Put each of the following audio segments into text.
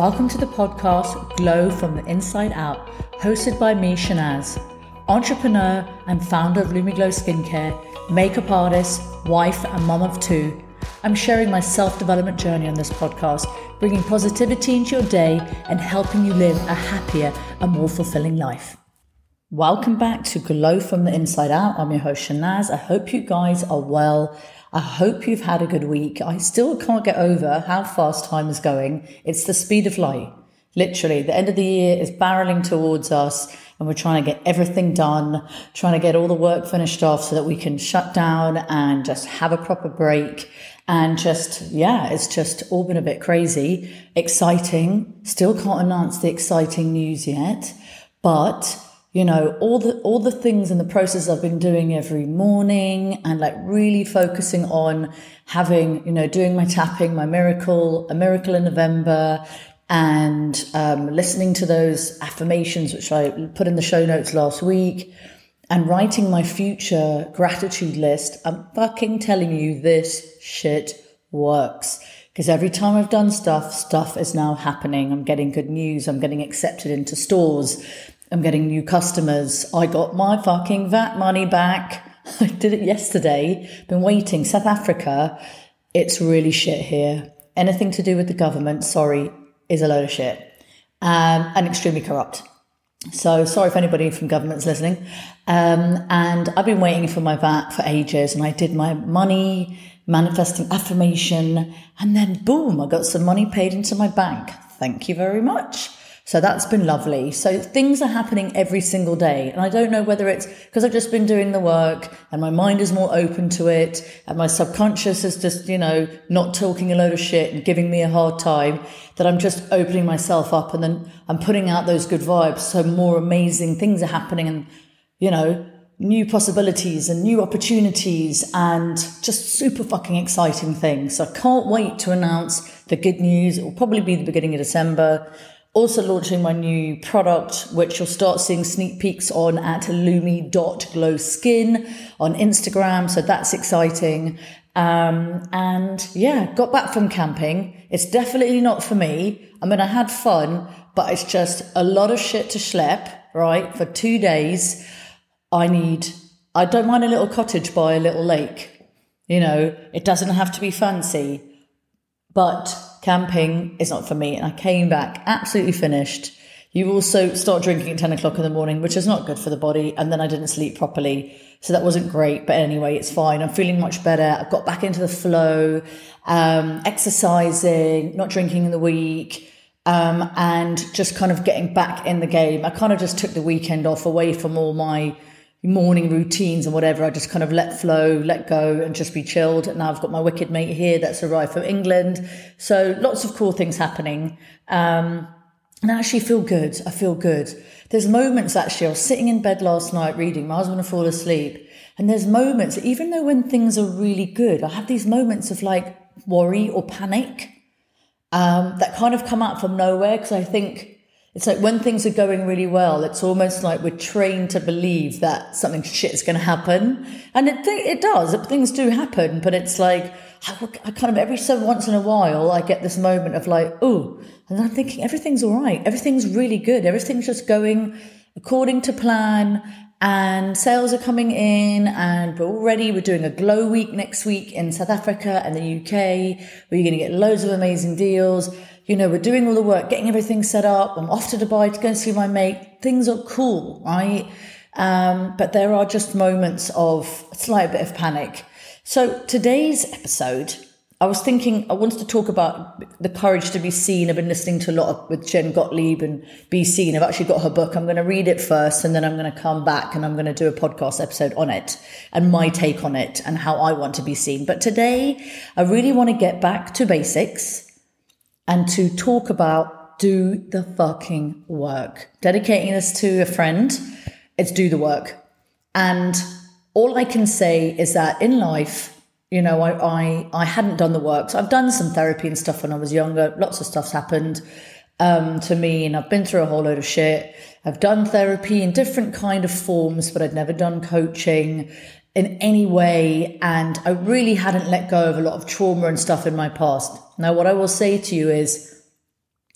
Welcome to the podcast Glow from the Inside Out, hosted by me, Shahnaz, entrepreneur and founder of Lumi Glo Skincare, makeup artist, wife, and mom of two. I'm sharing my self development journey on this podcast, bringing positivity into your day and helping you live a happier and more fulfilling life. Welcome back to Glow from the Inside Out. I'm your host, Shahnaz. I hope you guys are well. I hope you've had a good week. I still can't get over how fast time is going. It's the speed of light. Literally, the end of the year is barreling towards us and we're trying to get everything done, trying to get all the work finished off so that we can shut down and just have a proper break. And just, yeah, it's just all been a bit crazy, exciting. Still can't announce the exciting news yet, but you know all the all the things and the process i've been doing every morning and like really focusing on having you know doing my tapping my miracle a miracle in november and um, listening to those affirmations which i put in the show notes last week and writing my future gratitude list i'm fucking telling you this shit works because every time I've done stuff, stuff is now happening. I'm getting good news. I'm getting accepted into stores. I'm getting new customers. I got my fucking VAT money back. I did it yesterday. Been waiting. South Africa, it's really shit here. Anything to do with the government, sorry, is a load of shit um, and extremely corrupt. So sorry if anybody from government's listening. Um, and I've been waiting for my VAT for ages, and I did my money manifesting affirmation, and then boom, I got some money paid into my bank. Thank you very much. So that's been lovely. So things are happening every single day. And I don't know whether it's because I've just been doing the work and my mind is more open to it and my subconscious is just, you know, not talking a load of shit and giving me a hard time that I'm just opening myself up and then I'm putting out those good vibes. So more amazing things are happening and, you know, new possibilities and new opportunities and just super fucking exciting things. So I can't wait to announce the good news. It will probably be the beginning of December also launching my new product, which you'll start seeing sneak peeks on at lumi.gloskin on Instagram. So that's exciting. Um, and yeah, got back from camping. It's definitely not for me. I mean, I had fun, but it's just a lot of shit to schlep, right? For two days. I need, I don't mind a little cottage by a little lake. You know, it doesn't have to be fancy, but camping is not for me. And I came back absolutely finished. You also start drinking at 10 o'clock in the morning, which is not good for the body. And then I didn't sleep properly. So that wasn't great. But anyway, it's fine. I'm feeling much better. I've got back into the flow, um, exercising, not drinking in the week. Um, and just kind of getting back in the game. I kind of just took the weekend off away from all my morning routines and whatever. I just kind of let flow, let go, and just be chilled. And now I've got my wicked mate here that's arrived from England. So lots of cool things happening. Um, and I actually feel good. I feel good. There's moments actually, I was sitting in bed last night reading, my husband will fall asleep. And there's moments, even though when things are really good, I have these moments of like worry or panic um, that kind of come out from nowhere because I think it's like when things are going really well, it's almost like we're trained to believe that something shit is going to happen. And it, it does, things do happen, but it's like, I, I kind of every so once in a while, I get this moment of like, oh, and I'm thinking everything's all right. Everything's really good. Everything's just going according to plan and sales are coming in and we're already we're doing a glow week next week in south africa and the uk where you're going to get loads of amazing deals you know, we're doing all the work, getting everything set up. I'm off to Dubai to go and see my mate. Things are cool, right? Um, but there are just moments of a slight bit of panic. So today's episode, I was thinking I wanted to talk about the courage to be seen. I've been listening to a lot of, with Jen Gottlieb and Be Seen. I've actually got her book. I'm going to read it first and then I'm going to come back and I'm going to do a podcast episode on it and my take on it and how I want to be seen. But today I really want to get back to basics and to talk about do the fucking work. Dedicating this to a friend, it's do the work. And all I can say is that in life, you know, I, I, I hadn't done the work. So I've done some therapy and stuff when I was younger. Lots of stuff's happened um, to me, and I've been through a whole load of shit. I've done therapy in different kind of forms, but I'd never done coaching in any way. And I really hadn't let go of a lot of trauma and stuff in my past. Now, what I will say to you is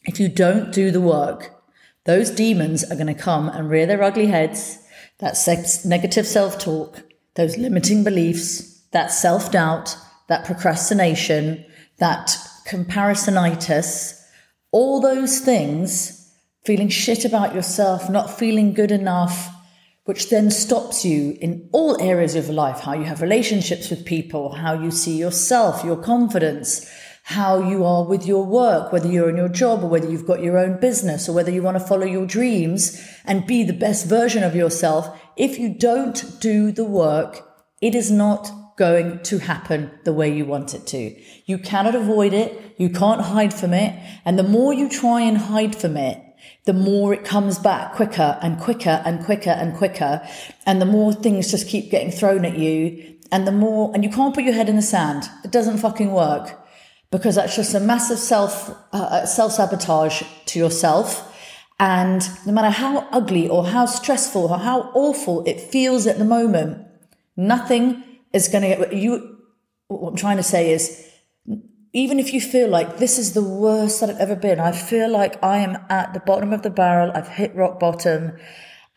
If you don't do the work, those demons are going to come and rear their ugly heads. That sex, negative self talk, those limiting beliefs, that self doubt, that procrastination, that comparisonitis, all those things, feeling shit about yourself, not feeling good enough, which then stops you in all areas of life how you have relationships with people, how you see yourself, your confidence, how you are with your work, whether you're in your job or whether you've got your own business or whether you want to follow your dreams and be the best version of yourself. If you don't do the work, it is not going to happen the way you want it to. You cannot avoid it. You can't hide from it. And the more you try and hide from it, the more it comes back quicker and quicker and quicker and quicker. And the more things just keep getting thrown at you. And the more, and you can't put your head in the sand. It doesn't fucking work because that's just a massive self, uh, uh self sabotage to yourself. And no matter how ugly or how stressful or how awful it feels at the moment, nothing is going to get you. What I'm trying to say is, even if you feel like this is the worst that I've ever been, I feel like I am at the bottom of the barrel. I've hit rock bottom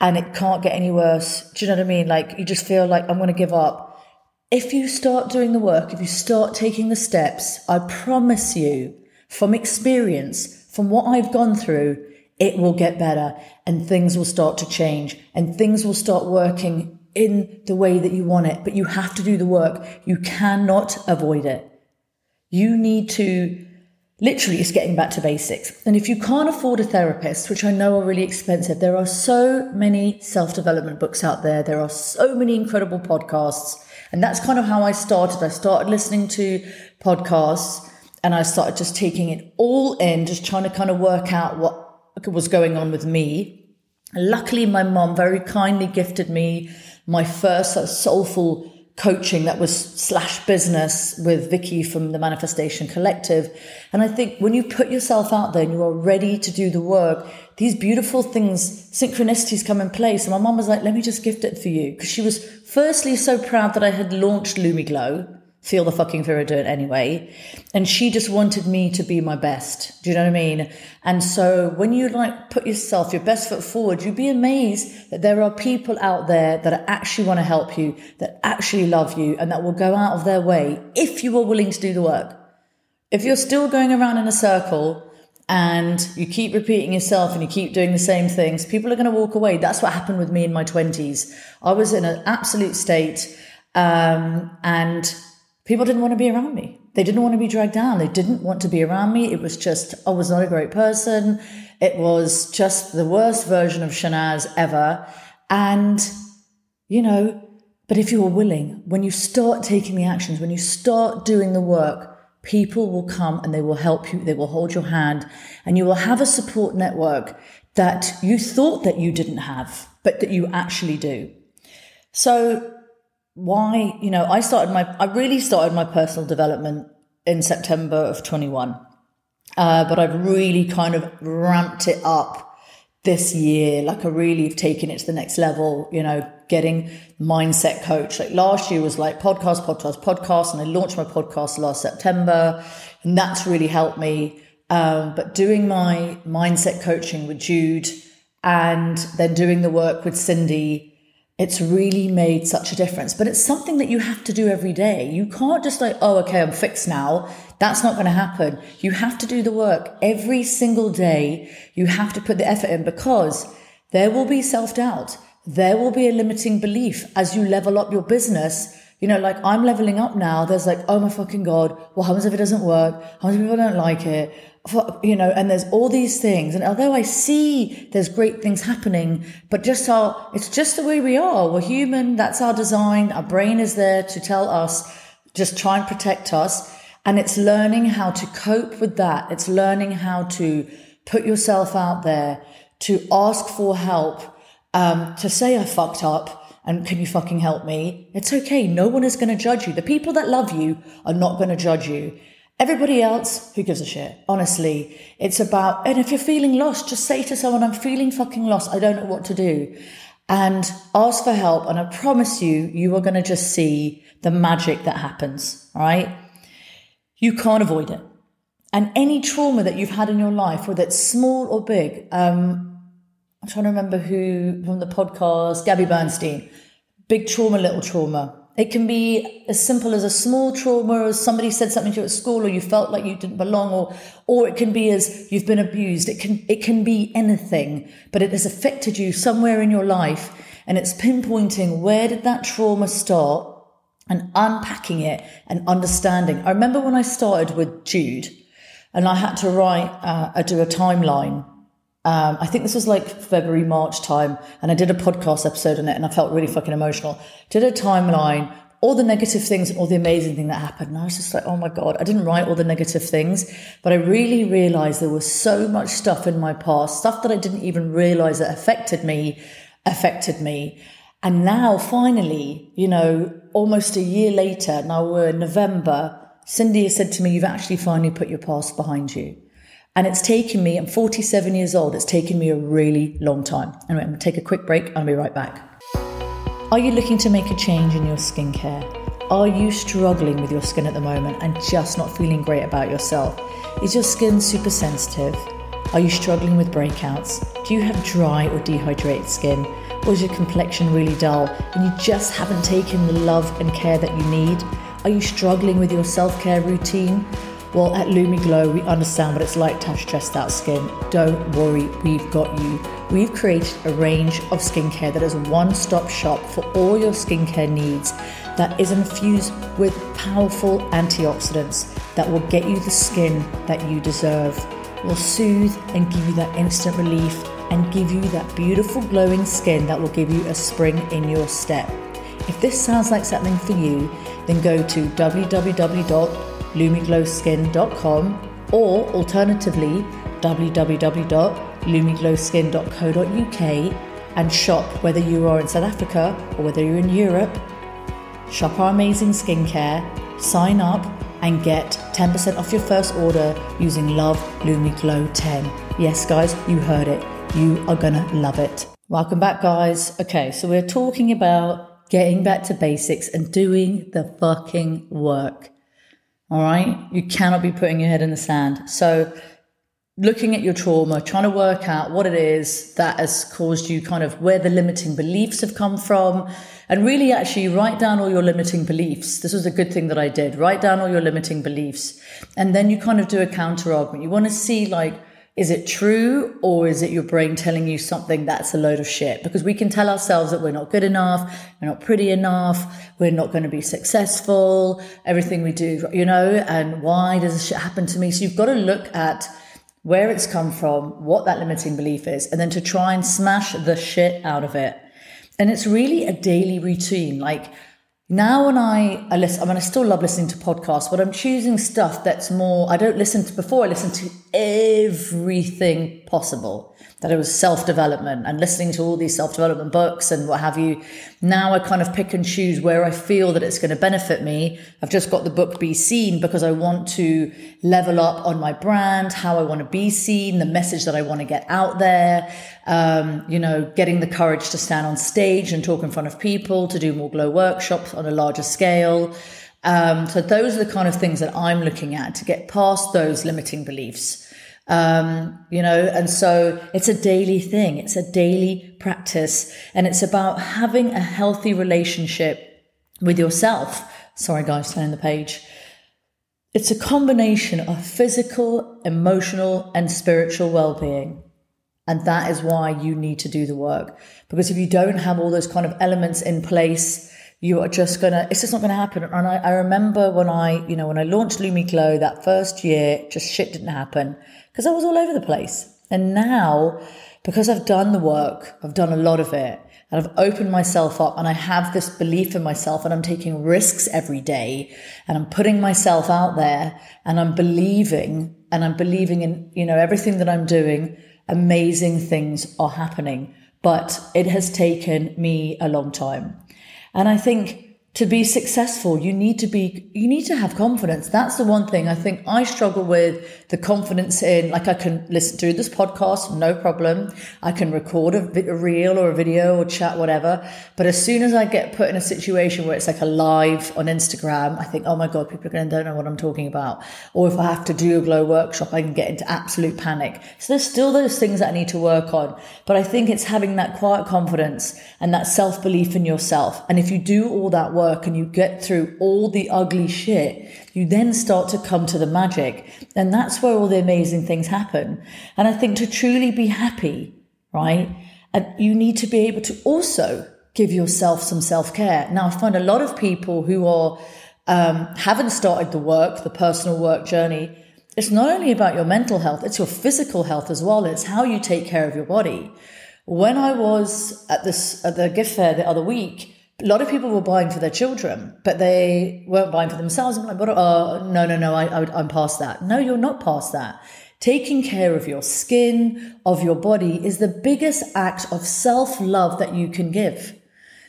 and it can't get any worse. Do you know what I mean? Like you just feel like I'm going to give up. If you start doing the work, if you start taking the steps, I promise you from experience, from what I've gone through, it will get better and things will start to change and things will start working in the way that you want it. But you have to do the work. You cannot avoid it. You need to literally it's getting back to basics. And if you can't afford a therapist, which I know are really expensive, there are so many self development books out there. There are so many incredible podcasts. And that's kind of how I started. I started listening to podcasts and I started just taking it all in, just trying to kind of work out what was going on with me. Luckily, my mom very kindly gifted me my first soulful coaching that was slash business with Vicky from the Manifestation Collective. And I think when you put yourself out there and you are ready to do the work, these beautiful things, synchronicities come in place. And my mom was like, let me just gift it for you. Because she was firstly so proud that I had launched Lumi Glo feel the fucking fear do it anyway. And she just wanted me to be my best. Do you know what I mean? And so when you like put yourself, your best foot forward, you'd be amazed that there are people out there that actually want to help you, that actually love you, and that will go out of their way if you are willing to do the work. If you're still going around in a circle and you keep repeating yourself and you keep doing the same things, people are going to walk away. That's what happened with me in my 20s. I was in an absolute state. Um, and people didn't want to be around me. They didn't want to be dragged down. They didn't want to be around me. It was just, I was not a great person. It was just the worst version of Shahnaz ever. And, you know, but if you're willing, when you start taking the actions, when you start doing the work, people will come and they will help you. They will hold your hand and you will have a support network that you thought that you didn't have, but that you actually do. So why, you know, I started my, I really started my personal development in September of 21. Uh, but I've really kind of ramped it up this year. Like I really have taken it to the next level, you know, getting mindset coach. Like last year was like podcast, podcast, podcast. And I launched my podcast last September and that's really helped me. Um, but doing my mindset coaching with Jude and then doing the work with Cindy, it's really made such a difference. But it's something that you have to do every day. You can't just like, oh, okay, I'm fixed now. That's not going to happen. You have to do the work every single day. You have to put the effort in because there will be self doubt. There will be a limiting belief as you level up your business. You know, like I'm leveling up now. There's like, oh my fucking God. What happens if it doesn't work? How many people don't like it? You know, and there's all these things. And although I see there's great things happening, but just how it's just the way we are. We're human. That's our design. Our brain is there to tell us, just try and protect us. And it's learning how to cope with that. It's learning how to put yourself out there, to ask for help, um, to say I fucked up. And can you fucking help me? It's okay. No one is going to judge you. The people that love you are not going to judge you. Everybody else, who gives a shit? Honestly, it's about, and if you're feeling lost, just say to someone, I'm feeling fucking lost. I don't know what to do. And ask for help. And I promise you, you are going to just see the magic that happens, right? You can't avoid it. And any trauma that you've had in your life, whether it's small or big, um, I'm trying to remember who from the podcast, Gabby Bernstein, big trauma, little trauma. It can be as simple as a small trauma, as somebody said something to you at school, or you felt like you didn't belong, or or it can be as you've been abused. It can it can be anything, but it has affected you somewhere in your life, and it's pinpointing where did that trauma start, and unpacking it and understanding. I remember when I started with Jude, and I had to write, uh, do a timeline um, I think this was like February, March time, and I did a podcast episode on it, and I felt really fucking emotional. Did a timeline, all the negative things and all the amazing thing that happened, and I was just like, oh my god, I didn't write all the negative things, but I really realized there was so much stuff in my past, stuff that I didn't even realize that affected me, affected me. And now, finally, you know, almost a year later, now we're in November, Cindy has said to me, You've actually finally put your past behind you. And it's taken me, I'm 47 years old, it's taken me a really long time. Anyway, I'm gonna take a quick break, I'll be right back. Are you looking to make a change in your skincare? Are you struggling with your skin at the moment and just not feeling great about yourself? Is your skin super sensitive? Are you struggling with breakouts? Do you have dry or dehydrated skin? Or is your complexion really dull and you just haven't taken the love and care that you need? Are you struggling with your self care routine? Well, at Lumi Glo, we understand what it's like to have stressed out skin. Don't worry, we've got you. We've created a range of skincare that is a one stop shop for all your skincare needs that is infused with powerful antioxidants that will get you the skin that you deserve, will soothe and give you that instant relief and give you that beautiful glowing skin that will give you a spring in your step. If this sounds like something for you, then go to www lumigloskin.com or alternatively www.lumigloskin.co.uk and shop whether you are in South Africa or whether you're in Europe. Shop our amazing skincare, sign up and get 10% off your first order using Love Lumi Glo 10. Yes, guys, you heard it. You are gonna love it. Welcome back, guys. Okay, so we're talking about getting back to basics and doing the fucking work. All right. You cannot be putting your head in the sand. So, looking at your trauma, trying to work out what it is that has caused you kind of where the limiting beliefs have come from, and really actually write down all your limiting beliefs. This was a good thing that I did. Write down all your limiting beliefs. And then you kind of do a counter argument. You want to see like, is it true or is it your brain telling you something that's a load of shit? Because we can tell ourselves that we're not good enough, we're not pretty enough, we're not going to be successful, everything we do, you know, and why does this shit happen to me? So you've got to look at where it's come from, what that limiting belief is, and then to try and smash the shit out of it. And it's really a daily routine. Like now, when I, I listen, I mean, I still love listening to podcasts, but I'm choosing stuff that's more, I don't listen to, before I listen to everything possible that it was self development and listening to all these self development books and what have you. Now I kind of pick and choose where I feel that it's going to benefit me. I've just got the book Be Seen because I want to level up on my brand, how I want to be seen, the message that I want to get out there. Um, you know, getting the courage to stand on stage and talk in front of people, to do more glow workshops on a larger scale. Um, so those are the kind of things that I'm looking at to get past those limiting beliefs. Um, you know, and so it's a daily thing. It's a daily practice and it's about having a healthy relationship with yourself. Sorry, guys, turning the page. It's a combination of physical, emotional, and spiritual well being. And that is why you need to do the work. Because if you don't have all those kind of elements in place, you are just gonna it's just not gonna happen and I, I remember when i you know when i launched lumi glo that first year just shit didn't happen because I was all over the place. And now, because I've done the work, I've done a lot of it, and I've opened myself up and I have this belief in myself and I'm taking risks every day and I'm putting myself out there and I'm believing and I'm believing in, you know, everything that I'm doing, amazing things are happening. But it has taken me a long time. And I think to be successful, you need to be, you need to have confidence. That's the one thing I think I struggle with the confidence in, like I can listen to this podcast, no problem. I can record a, a reel or a video or chat, whatever. But as soon as I get put in a situation where it's like a live on Instagram, I think, oh my God, people are going to don't know what I'm talking about. Or if I have to do a glow workshop, I can get into absolute panic. So there's still those things that I need to work on. But I think it's having that quiet confidence and that self belief in yourself. And if you do all that work and you get through all the ugly shit, you then start to come to the magic. And that's where all the amazing things happen. And I think to truly be happy, right? And you need to be able to also give yourself some self care. Now, I find a lot of people who are, um, haven't started the work, the personal work journey. It's not only about your mental health, it's your physical health as well. It's how you take care of your body. When I was at this, at the gift fair the other week, a lot of people were buying for their children, but they weren't buying for themselves. I'm like, what? Uh, no, no, no, I, I, I'm past that. No, you're not past that. Taking care of your skin, of your body is the biggest act of self love that you can give.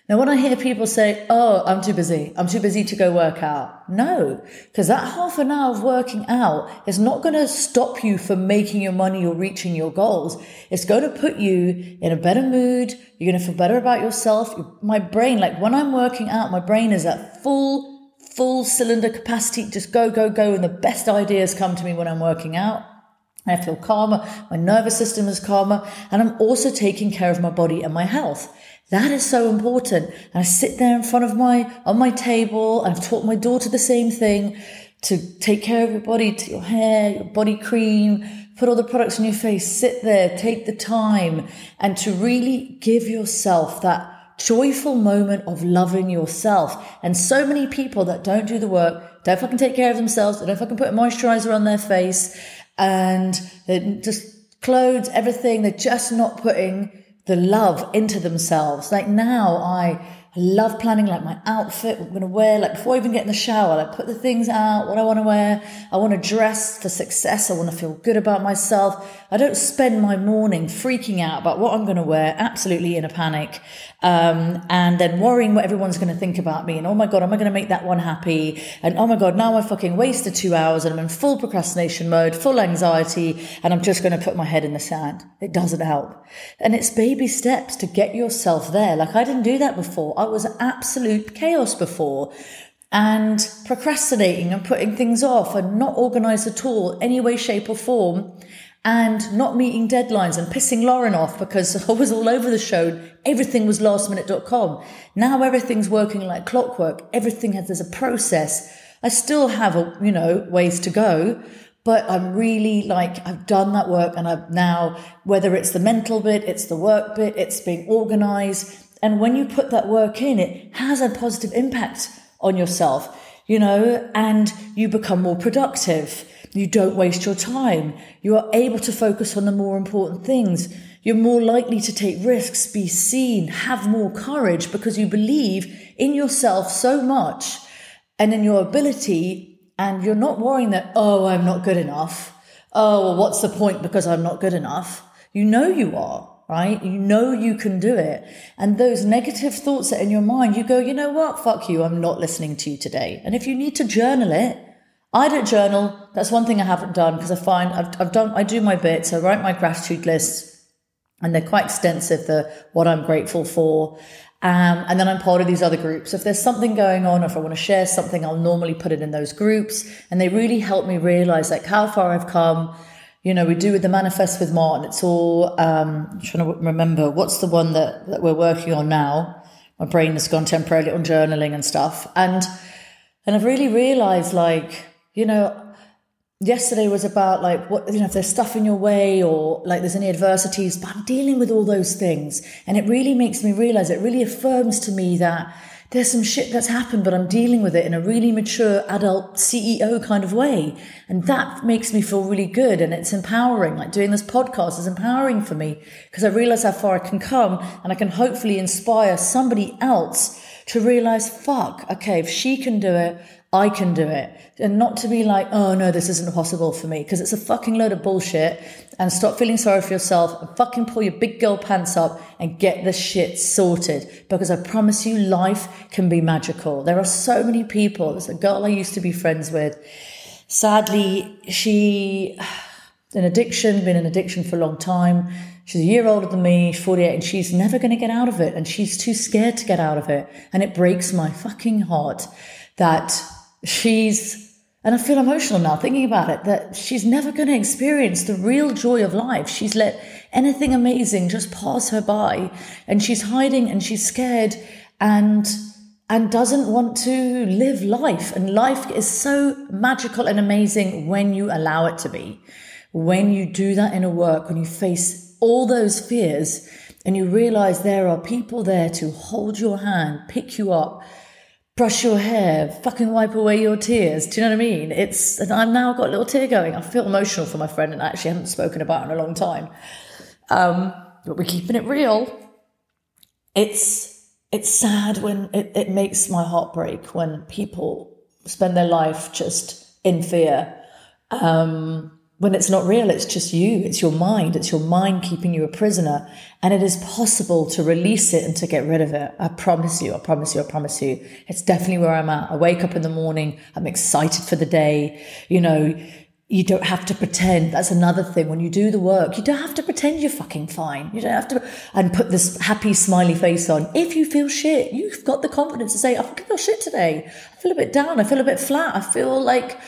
Now, when I hear people say, Oh, I'm too busy. I'm too busy to go work out. No, because that half an hour of working out is not going to stop you from making your money or reaching your goals. It's going to put you in a better mood. You're going to feel better about yourself. My brain, like when I'm working out, my brain is at full, full cylinder capacity. Just go, go, go. And the best ideas come to me when I'm working out. I feel calmer. My nervous system is calmer. And I'm also taking care of my body and my health. That is so important. And I sit there in front of my, on my table. I've taught my daughter the same thing to take care of your body, to your hair, your body cream, put all the products on your face, sit there, take the time and to really give yourself that joyful moment of loving yourself. And so many people that don't do the work, don't fucking take care of themselves, don't fucking put a moisturizer on their face and just clothes, everything. They're just not putting the love into themselves. Like now I love planning like my outfit, I'm going to wear, like before I even get in the shower, like put the things out, what I want to wear. I want to dress for success. I want to feel good about myself. I don't spend my morning freaking out about what I'm going to wear, absolutely in a panic. Um, and then worrying what everyone's going to think about me. And oh my God, am I going to make that one happy? And oh my God, now I fucking wasted two hours and I'm in full procrastination mode, full anxiety, and I'm just going to put my head in the sand. It doesn't help. And it's baby steps to get yourself there. Like I didn't do that before. I was absolute chaos before and procrastinating and putting things off and not organized at all, any way, shape, or form, and not meeting deadlines and pissing Lauren off because I was all over the show. Everything was lastminute.com. Now everything's working like clockwork. Everything has, there's a process. I still have a, you know, ways to go, but I'm really like, I've done that work and I've now, whether it's the mental bit, it's the work bit, it's being organized and when you put that work in, it has a positive impact on yourself, you know, and you become more productive. You don't waste your time. You are able to focus on the more important things. You're more likely to take risks, be seen, have more courage because you believe in yourself so much and in your ability. And you're not worrying that, oh, I'm not good enough. Oh, well, what's the point because I'm not good enough? You know you are right? You know you can do it. And those negative thoughts that are in your mind, you go, you know what? Fuck you. I'm not listening to you today. And if you need to journal it, I don't journal. That's one thing I haven't done because I find I've, I've done, I do my bit. So I write my gratitude lists and they're quite extensive, the what I'm grateful for. Um, and then I'm part of these other groups. If there's something going on, if I want to share something, I'll normally put it in those groups. And they really help me realize like how far I've come, you know, we do with the manifest with Martin. It's all, um, I'm trying to remember what's the one that, that we're working on now. My brain has gone temporarily on journaling and stuff. And, and I've really realized like, you know, yesterday was about like what you know if there's stuff in your way or like there's any adversities but i'm dealing with all those things and it really makes me realize it really affirms to me that there's some shit that's happened, but I'm dealing with it in a really mature adult CEO kind of way. And that makes me feel really good. And it's empowering. Like doing this podcast is empowering for me because I realize how far I can come and I can hopefully inspire somebody else to realize, fuck, okay, if she can do it, I can do it. And not to be like, oh no, this isn't possible for me because it's a fucking load of bullshit. And stop feeling sorry for yourself and fucking pull your big girl pants up and get the shit sorted. Because I promise you, life can be magical. There are so many people. There's a girl I used to be friends with sadly, she, an addiction, been an addiction for a long time. She's a year older than me, 48, and she's never going to get out of it. And she's too scared to get out of it. And it breaks my fucking heart that she's and I feel emotional now thinking about it that she's never going to experience the real joy of life. She's let anything amazing just pass her by and she's hiding and she's scared and and doesn't want to live life. And life is so magical and amazing when you allow it to be. When you do that inner work, when you face all those fears and you realize there are people there to hold your hand, pick you up, brush your hair, fucking wipe away your tears. Do you know what I mean? It's, and I've now got a little tear going. I feel emotional for my friend and I actually haven't spoken about in a long time. Um, but we're keeping it real. It's, it's sad when it, it makes my heart break when people spend their life just in fear. Um, when it's not real, it's just you, it's your mind, it's your mind keeping you a prisoner. And it is possible to release it and to get rid of it. I promise you, I promise you, I promise you. It's definitely where I'm at. I wake up in the morning, I'm excited for the day. You know, you don't have to pretend. That's another thing. When you do the work, you don't have to pretend you're fucking fine. You don't have to and put this happy smiley face on. If you feel shit, you've got the confidence to say, I feel shit today. I feel a bit down. I feel a bit flat. I feel like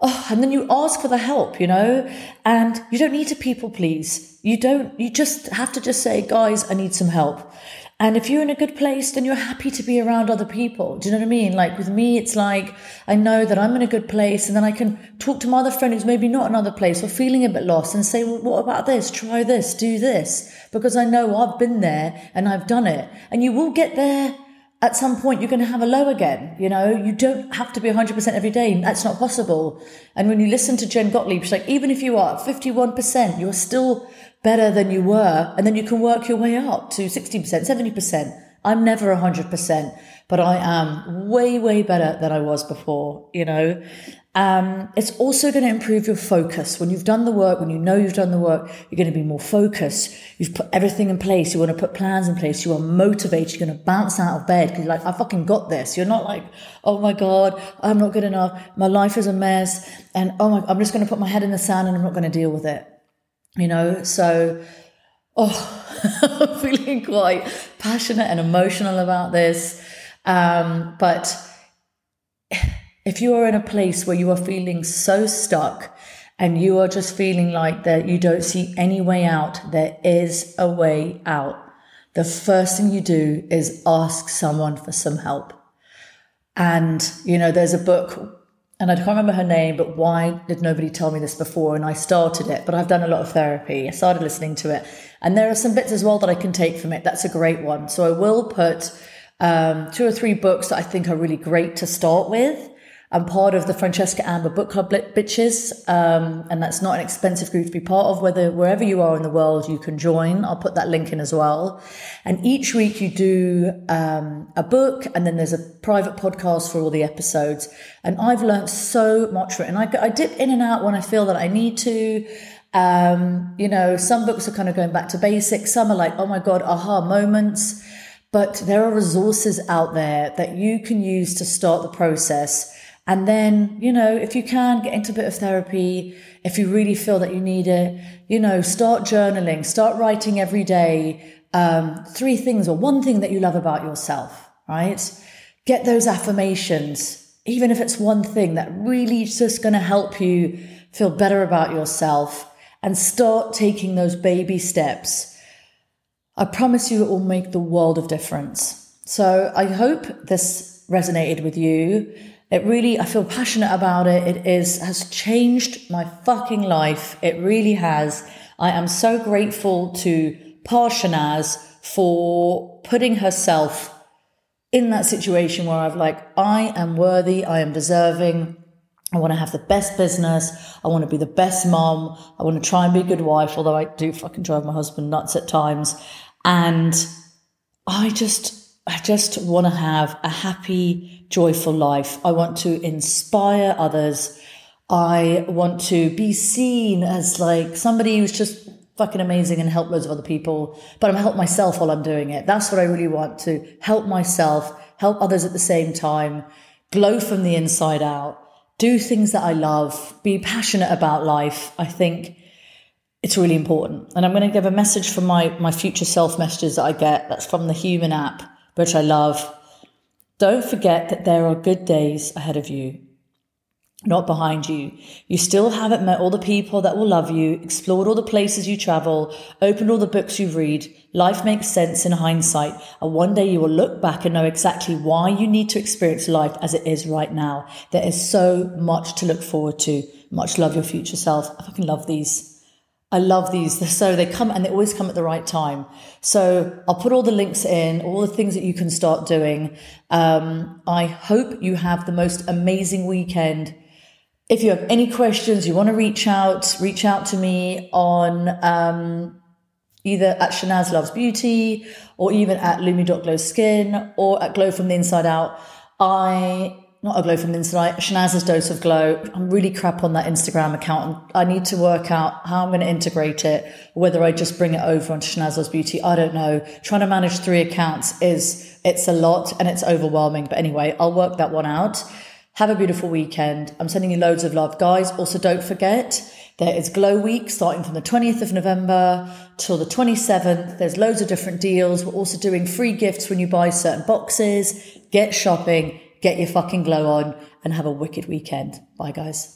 Oh, and then you ask for the help, you know, and you don't need to people please. You don't, you just have to just say, guys, I need some help. And if you're in a good place, then you're happy to be around other people. Do you know what I mean? Like with me, it's like I know that I'm in a good place and then I can talk to my other friend who's maybe not another place or feeling a bit lost and say, well, what about this? Try this, do this. Because I know I've been there and I've done it. And you will get there at some point you're going to have a low again. You know, you don't have to be 100% every day. That's not possible. And when you listen to Jen Gottlieb, she's like, even if you are 51%, you're still better than you were. And then you can work your way up to 60%, 70%. I'm never 100%, but I am way, way better than I was before, you know. Um, it's also going to improve your focus. When you've done the work, when you know you've done the work, you're going to be more focused. You've put everything in place. You want to put plans in place. You are motivated. You're going to bounce out of bed because you're like, I fucking got this. You're not like, oh my God, I'm not good enough. My life is a mess. And oh my, I'm just going to put my head in the sand and I'm not going to deal with it. You know, so, oh, I'm feeling quite passionate and emotional about this. Um, but if you are in a place where you are feeling so stuck and you are just feeling like that you don't see any way out, there is a way out. The first thing you do is ask someone for some help. And, you know, there's a book, and I can't remember her name, but why did nobody tell me this before? And I started it, but I've done a lot of therapy. I started listening to it. And there are some bits as well that I can take from it. That's a great one. So I will put um, two or three books that I think are really great to start with. I'm part of the Francesca Amber Book Club Bitches, um, and that's not an expensive group to be part of. Whether wherever you are in the world, you can join. I'll put that link in as well. And each week you do um, a book, and then there's a private podcast for all the episodes. And I've learned so much from it. And I, I dip in and out when I feel that I need to. Um, you know, some books are kind of going back to basics. Some are like, oh my god, aha moments. But there are resources out there that you can use to start the process and then, you know, if you can get into a bit of therapy, if you really feel that you need it, you know, start journaling, start writing every day. Um, three things or one thing that you love about yourself, right? Get those affirmations, even if it's one thing that really is just going to help you feel better about yourself and start taking those baby steps. I promise you it will make the world of difference. So I hope this resonated with you. It really, I feel passionate about it. It is, has changed my fucking life. It really has. I am so grateful to past Shahnaz for putting herself in that situation where I've like, I am worthy, I am deserving. I want to have the best business. I want to be the best mom. I want to try and be a good wife, although I do fucking drive my husband nuts at times. And I just, I just want to have a happy, joyful life. I want to inspire others. I want to be seen as like somebody who's just fucking amazing and help loads of other people, but I'm help myself while I'm doing it. That's what I really want to help myself, help others at the same time, glow from the inside out. do things that I love, be passionate about life. I think it's really important. And I'm going to give a message from my, my future self messages that I get. That's from the Human app, which I love. Don't forget that there are good days ahead of you not behind you. You still haven't met all the people that will love you, explored all the places you travel, opened all the books you read. Life makes sense in hindsight. And one day you will look back and know exactly why you need to experience life as it is right now. There is so much to look forward to. Much love your future self. I fucking love these. I love these. So they come and they always come at the right time. So I'll put all the links in, all the things that you can start doing. Um, I hope you have the most amazing weekend if you have any questions, you want to reach out, reach out to me on um, either at Shahnaz Loves Beauty or even at Lumi.glo Skin or at Glow from the Inside Out. I not a glow from the inside Shahnaz's dose of glow. I'm really crap on that Instagram account. I need to work out how I'm going to integrate it, whether I just bring it over onto Shahnaz's Beauty. I don't know. Trying to manage three accounts is, it's a lot and it's overwhelming. But anyway, I'll work that one out. Have a beautiful weekend. I'm sending you loads of love. Guys, also don't forget, there is Glow Week starting from the 20th of November till the 27th. There's loads of different deals. We're also doing free gifts when you buy certain boxes. Get shopping, get your fucking glow on, and have a wicked weekend. Bye, guys.